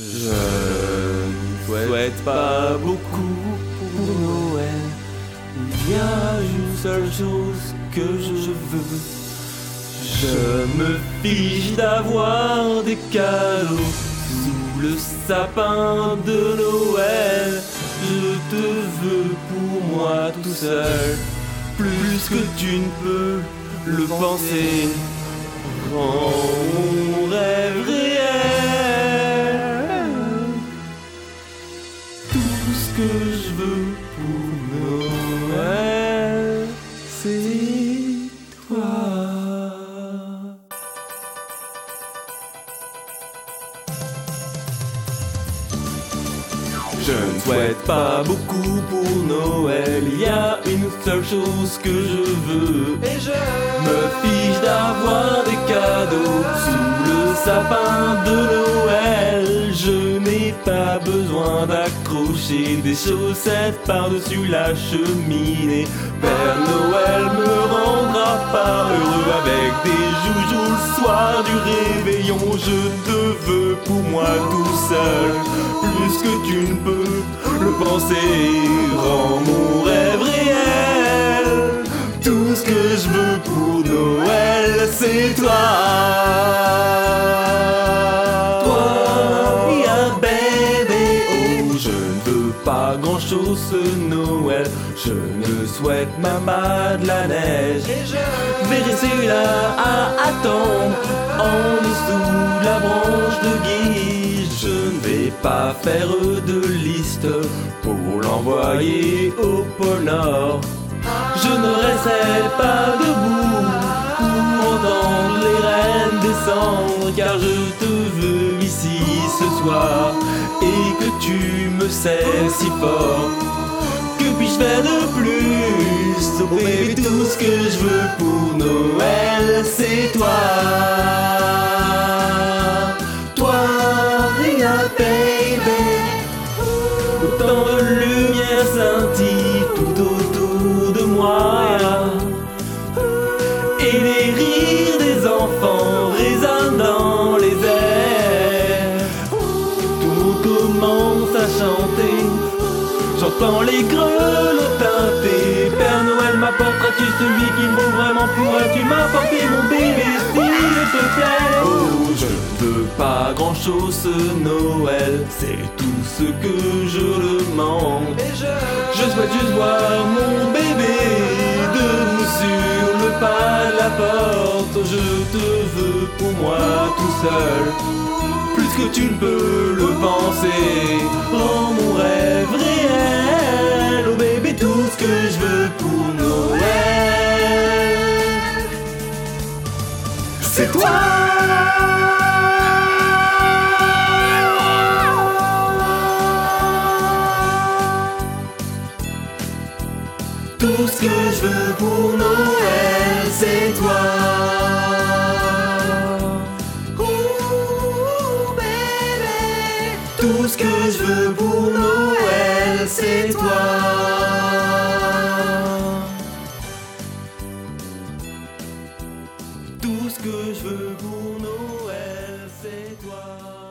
Je ne souhaite pas beaucoup pour Noël. Il y a une seule chose que je veux. Je me fiche d'avoir des cadeaux sous le sapin de Noël. Je te veux pour moi tout seul, plus que tu ne peux le penser. Rends que je veux pour Noël, c'est toi. Je ne souhaite pas beaucoup pour Noël. Il y a une seule chose que je veux. Et je Me fiche d'avoir des cadeaux sous le sapin de Noël. Je n'ai pas d'accrocher des chaussettes par-dessus la cheminée. Père Noël me rendra pas heureux avec des joujoux le soir du réveillon. Je te veux pour moi tout seul, plus que tu ne peux le penser. Rends mon rêve réel. Tout ce que je veux pour Noël, c'est. Toi, pas grand chose ce Noël. Je ne souhaite même pas de la neige. et je Vérité là à attendre en dessous de la branche de guise. Je ne vais pas faire de liste pour l'envoyer au pôle Nord. Je ne resterai pas debout car je te veux ici ce soir et que tu me sais si fort. Que puis-je faire de plus? Oh baby, tout ce que je veux pour Noël, c'est toi. Toi, rien, baby. Autant de lumière scintille tout autour de moi. Tout à chanter. J'entends les grelots teinter. Père Noël, m'apporteras-tu celui qu'il me faut vraiment Pourrais-tu m'apporter mon bébé s'il te plaît Oh, je ne veux pas grand-chose ce Noël. C'est tout ce que je demande. Je souhaite juste voir mon bébé debout sur le pas de la porte. Je te veux pour moi tout seul, plus que tu ne peux c'est toi. Tout ce que je veux pour Noël, c'est toi. Tout ce que je veux pour Noël, c'est toi. Ce que je veux pour Noël, c'est toi.